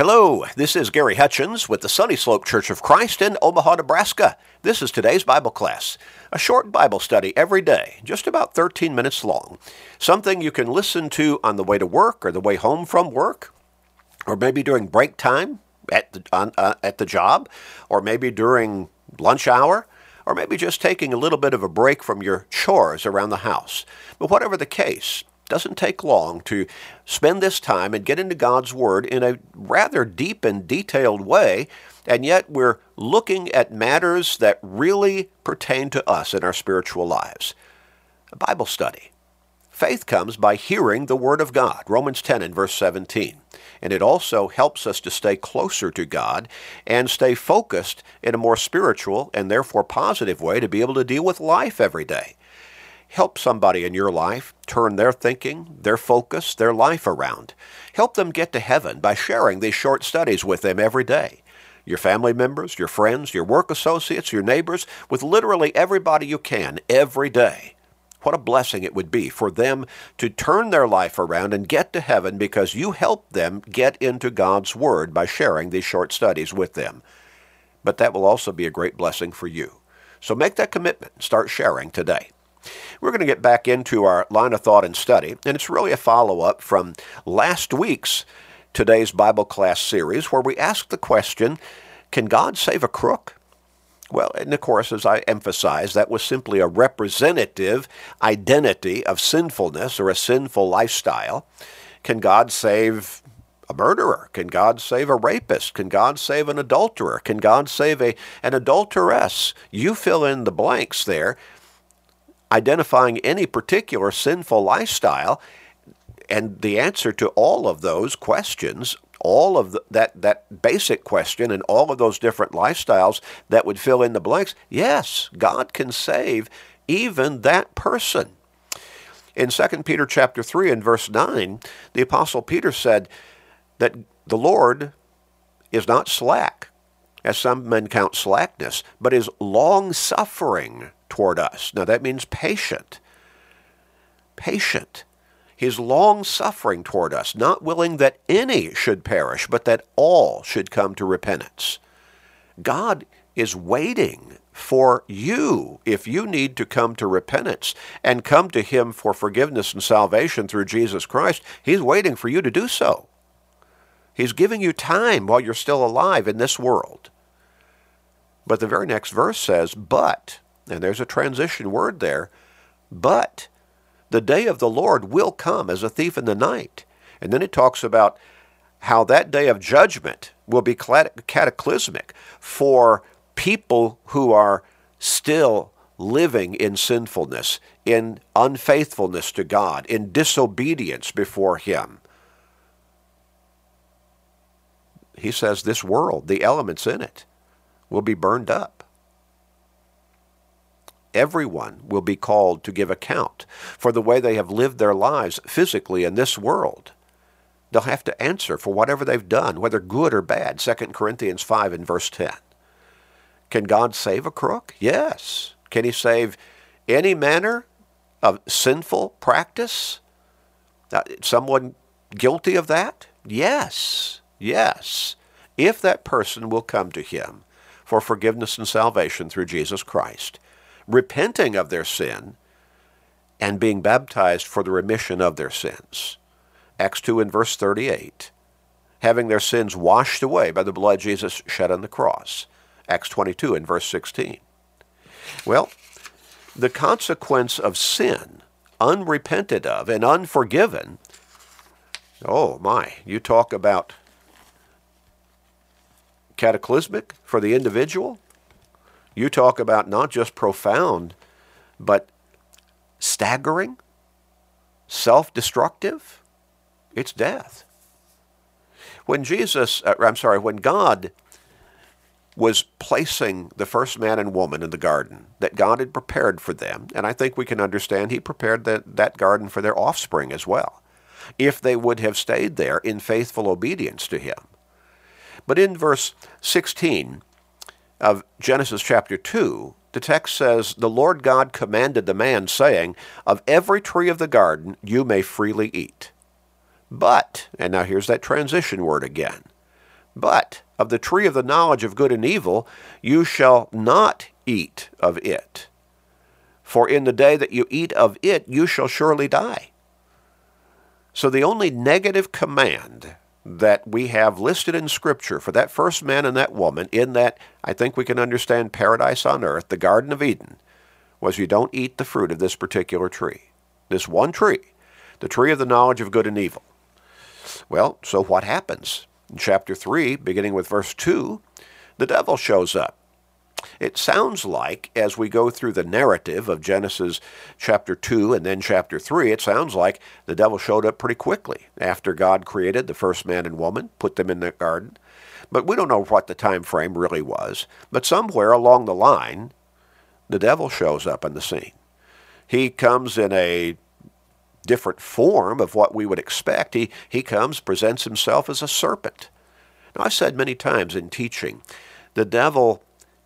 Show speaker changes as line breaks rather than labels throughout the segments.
Hello, this is Gary Hutchins with the Sunny Slope Church of Christ in Omaha, Nebraska. This is today's Bible class, a short Bible study every day, just about 13 minutes long. Something you can listen to on the way to work or the way home from work, or maybe during break time at the, on, uh, at the job, or maybe during lunch hour, or maybe just taking a little bit of a break from your chores around the house. But whatever the case, doesn't take long to spend this time and get into God's Word in a rather deep and detailed way, and yet we're looking at matters that really pertain to us in our spiritual lives. A Bible study. Faith comes by hearing the Word of God, Romans 10 and verse 17. And it also helps us to stay closer to God and stay focused in a more spiritual and therefore positive way to be able to deal with life every day help somebody in your life turn their thinking, their focus, their life around. Help them get to heaven by sharing these short studies with them every day. Your family members, your friends, your work associates, your neighbors, with literally everybody you can every day. What a blessing it would be for them to turn their life around and get to heaven because you helped them get into God's Word by sharing these short studies with them. But that will also be a great blessing for you. So make that commitment. Start sharing today. We're going to get back into our line of thought and study, and it's really a follow up from last week's today's Bible class series where we asked the question Can God save a crook? Well, and of course, as I emphasized, that was simply a representative identity of sinfulness or a sinful lifestyle. Can God save a murderer? Can God save a rapist? Can God save an adulterer? Can God save a, an adulteress? You fill in the blanks there identifying any particular sinful lifestyle. And the answer to all of those questions, all of the, that, that basic question and all of those different lifestyles that would fill in the blanks, yes, God can save even that person. In 2 Peter chapter 3 and verse 9, the apostle Peter said that the Lord is not slack, as some men count slackness, but is long suffering toward us. Now that means patient. Patient. He's long suffering toward us, not willing that any should perish, but that all should come to repentance. God is waiting for you if you need to come to repentance and come to Him for forgiveness and salvation through Jesus Christ. He's waiting for you to do so. He's giving you time while you're still alive in this world. But the very next verse says, But and there's a transition word there. But the day of the Lord will come as a thief in the night. And then it talks about how that day of judgment will be cataclysmic for people who are still living in sinfulness, in unfaithfulness to God, in disobedience before Him. He says this world, the elements in it, will be burned up everyone will be called to give account for the way they have lived their lives physically in this world. They'll have to answer for whatever they've done, whether good or bad. 2 Corinthians 5 and verse 10. Can God save a crook? Yes. Can he save any manner of sinful practice? Uh, someone guilty of that? Yes. Yes. If that person will come to him for forgiveness and salvation through Jesus Christ repenting of their sin and being baptized for the remission of their sins. Acts 2 and verse 38. Having their sins washed away by the blood Jesus shed on the cross. Acts 22 and verse 16. Well, the consequence of sin, unrepented of and unforgiven, oh my, you talk about cataclysmic for the individual, you talk about not just profound, but staggering, self destructive. It's death. When Jesus, uh, I'm sorry, when God was placing the first man and woman in the garden that God had prepared for them, and I think we can understand He prepared that, that garden for their offspring as well, if they would have stayed there in faithful obedience to Him. But in verse 16, of Genesis chapter 2, the text says, The Lord God commanded the man, saying, Of every tree of the garden you may freely eat. But, and now here's that transition word again, But of the tree of the knowledge of good and evil you shall not eat of it. For in the day that you eat of it, you shall surely die. So the only negative command that we have listed in Scripture for that first man and that woman, in that I think we can understand paradise on earth, the Garden of Eden, was you don't eat the fruit of this particular tree. This one tree, the tree of the knowledge of good and evil. Well, so what happens? In chapter 3, beginning with verse 2, the devil shows up. It sounds like, as we go through the narrative of Genesis chapter 2 and then chapter 3, it sounds like the devil showed up pretty quickly after God created the first man and woman, put them in the garden. But we don't know what the time frame really was. But somewhere along the line, the devil shows up in the scene. He comes in a different form of what we would expect. He, he comes, presents himself as a serpent. Now, I've said many times in teaching, the devil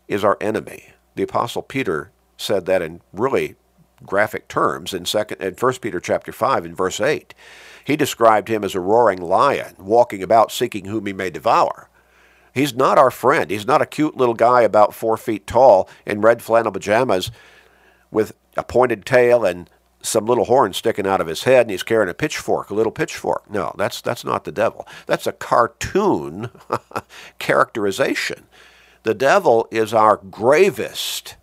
is our enemy. The apostle Peter said that in really graphic terms in second in 1 Peter chapter 5 in verse 8. He described him as a roaring lion walking about seeking whom he may devour. He's not our friend. He's not a cute little guy about four feet tall in red flannel pajamas with a pointed tail and some little horn sticking out of his head and he's carrying a pitchfork, a little pitchfork. No, that's that's not the devil. That's a cartoon characterization the devil is our gravest,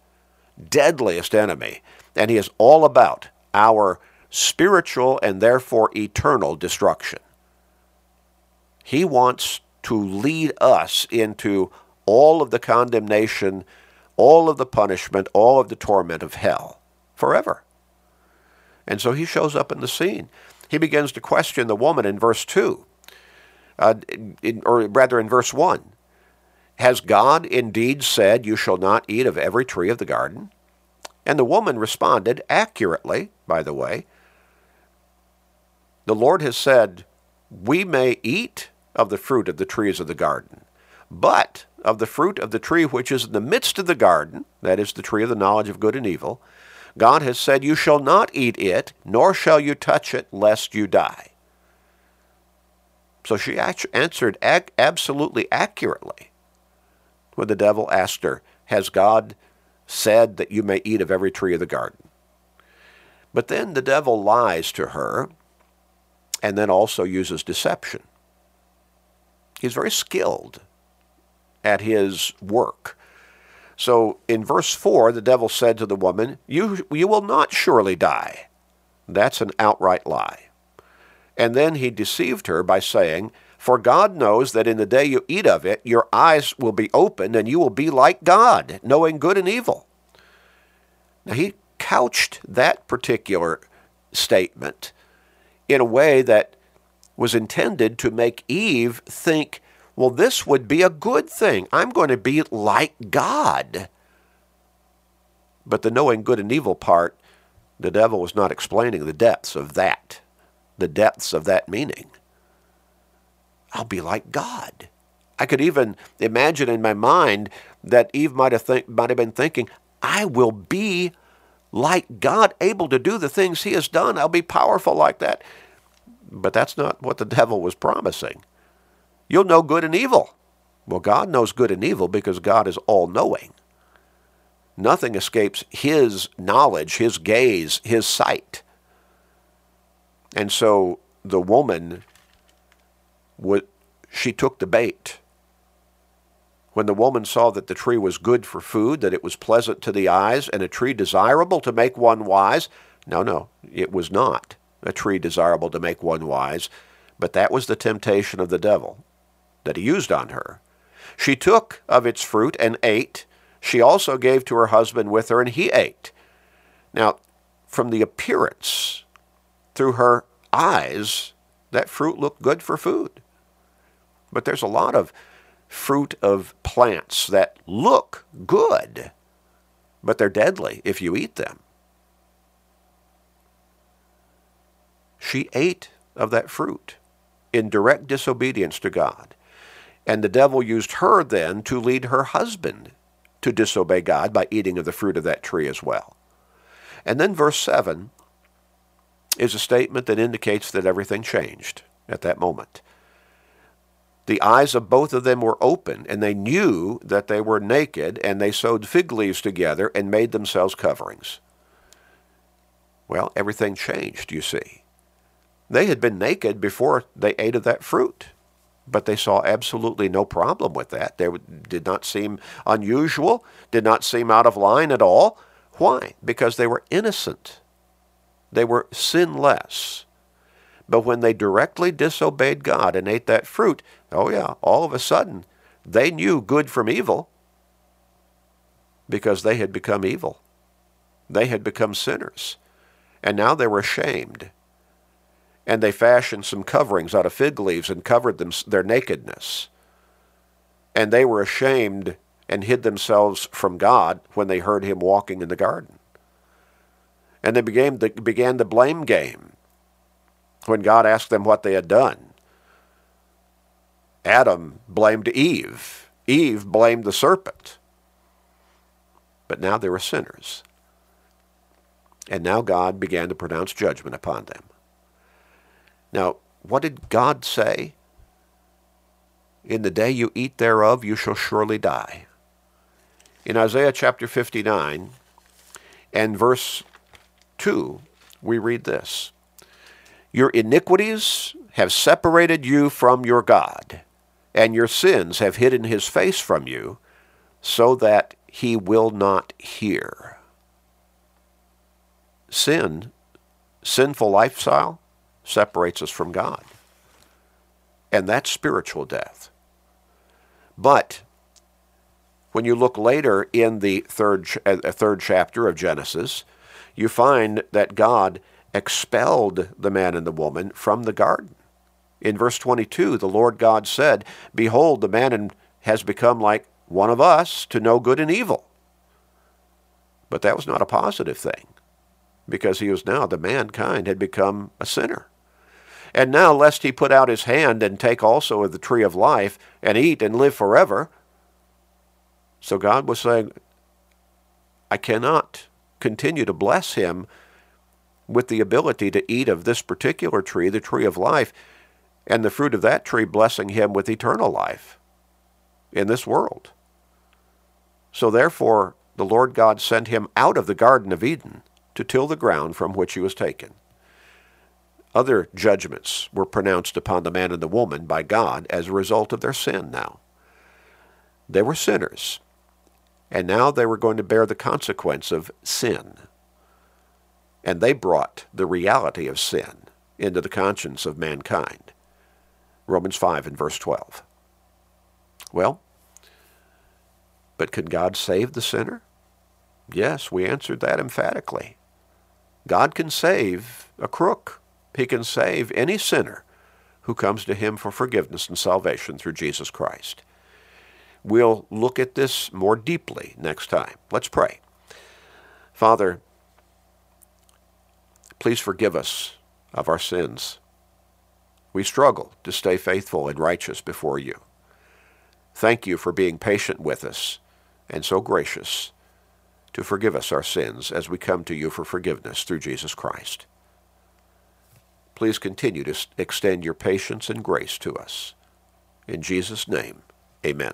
deadliest enemy, and he is all about our spiritual and therefore eternal destruction. He wants to lead us into all of the condemnation, all of the punishment, all of the torment of hell forever. And so he shows up in the scene. He begins to question the woman in verse 2, uh, in, or rather in verse 1. Has God indeed said, You shall not eat of every tree of the garden? And the woman responded accurately, by the way. The Lord has said, We may eat of the fruit of the trees of the garden, but of the fruit of the tree which is in the midst of the garden, that is the tree of the knowledge of good and evil, God has said, You shall not eat it, nor shall you touch it, lest you die. So she answered absolutely accurately when the devil asked her, Has God said that you may eat of every tree of the garden? But then the devil lies to her and then also uses deception. He's very skilled at his work. So in verse 4, the devil said to the woman, You, you will not surely die. That's an outright lie. And then he deceived her by saying, for God knows that in the day you eat of it, your eyes will be opened and you will be like God, knowing good and evil. Now, he couched that particular statement in a way that was intended to make Eve think, well, this would be a good thing. I'm going to be like God. But the knowing good and evil part, the devil was not explaining the depths of that, the depths of that meaning. I'll be like God. I could even imagine in my mind that Eve might have, think, might have been thinking, I will be like God, able to do the things he has done. I'll be powerful like that. But that's not what the devil was promising. You'll know good and evil. Well, God knows good and evil because God is all knowing. Nothing escapes his knowledge, his gaze, his sight. And so the woman she took the bait. When the woman saw that the tree was good for food, that it was pleasant to the eyes, and a tree desirable to make one wise, no, no, it was not a tree desirable to make one wise, but that was the temptation of the devil that he used on her. She took of its fruit and ate. She also gave to her husband with her, and he ate. Now, from the appearance, through her eyes, that fruit looked good for food. But there's a lot of fruit of plants that look good, but they're deadly if you eat them. She ate of that fruit in direct disobedience to God. And the devil used her then to lead her husband to disobey God by eating of the fruit of that tree as well. And then verse 7 is a statement that indicates that everything changed at that moment. The eyes of both of them were open, and they knew that they were naked, and they sewed fig leaves together and made themselves coverings. Well, everything changed, you see. They had been naked before they ate of that fruit, but they saw absolutely no problem with that. They did not seem unusual, did not seem out of line at all. Why? Because they were innocent. They were sinless. But when they directly disobeyed God and ate that fruit, oh yeah, all of a sudden they knew good from evil because they had become evil. They had become sinners. And now they were ashamed. And they fashioned some coverings out of fig leaves and covered them, their nakedness. And they were ashamed and hid themselves from God when they heard him walking in the garden. And they began the, began the blame game when God asked them what they had done. Adam blamed Eve. Eve blamed the serpent. But now they were sinners. And now God began to pronounce judgment upon them. Now, what did God say? In the day you eat thereof, you shall surely die. In Isaiah chapter 59 and verse 2, we read this your iniquities have separated you from your God, and your sins have hidden his face from you, so that he will not hear. Sin, sinful lifestyle, separates us from God. And that's spiritual death. But when you look later in the third, uh, third chapter of Genesis, you find that God expelled the man and the woman from the garden. In verse 22, the Lord God said, Behold, the man has become like one of us to know good and evil. But that was not a positive thing, because he was now, the mankind had become a sinner. And now, lest he put out his hand and take also of the tree of life and eat and live forever. So God was saying, I cannot continue to bless him with the ability to eat of this particular tree, the tree of life, and the fruit of that tree blessing him with eternal life in this world. So therefore, the Lord God sent him out of the Garden of Eden to till the ground from which he was taken. Other judgments were pronounced upon the man and the woman by God as a result of their sin now. They were sinners, and now they were going to bear the consequence of sin. And they brought the reality of sin into the conscience of mankind. Romans 5 and verse 12. Well, but could God save the sinner? Yes, we answered that emphatically. God can save a crook. He can save any sinner who comes to him for forgiveness and salvation through Jesus Christ. We'll look at this more deeply next time. Let's pray. Father, Please forgive us of our sins. We struggle to stay faithful and righteous before you. Thank you for being patient with us and so gracious to forgive us our sins as we come to you for forgiveness through Jesus Christ. Please continue to extend your patience and grace to us. In Jesus' name, amen.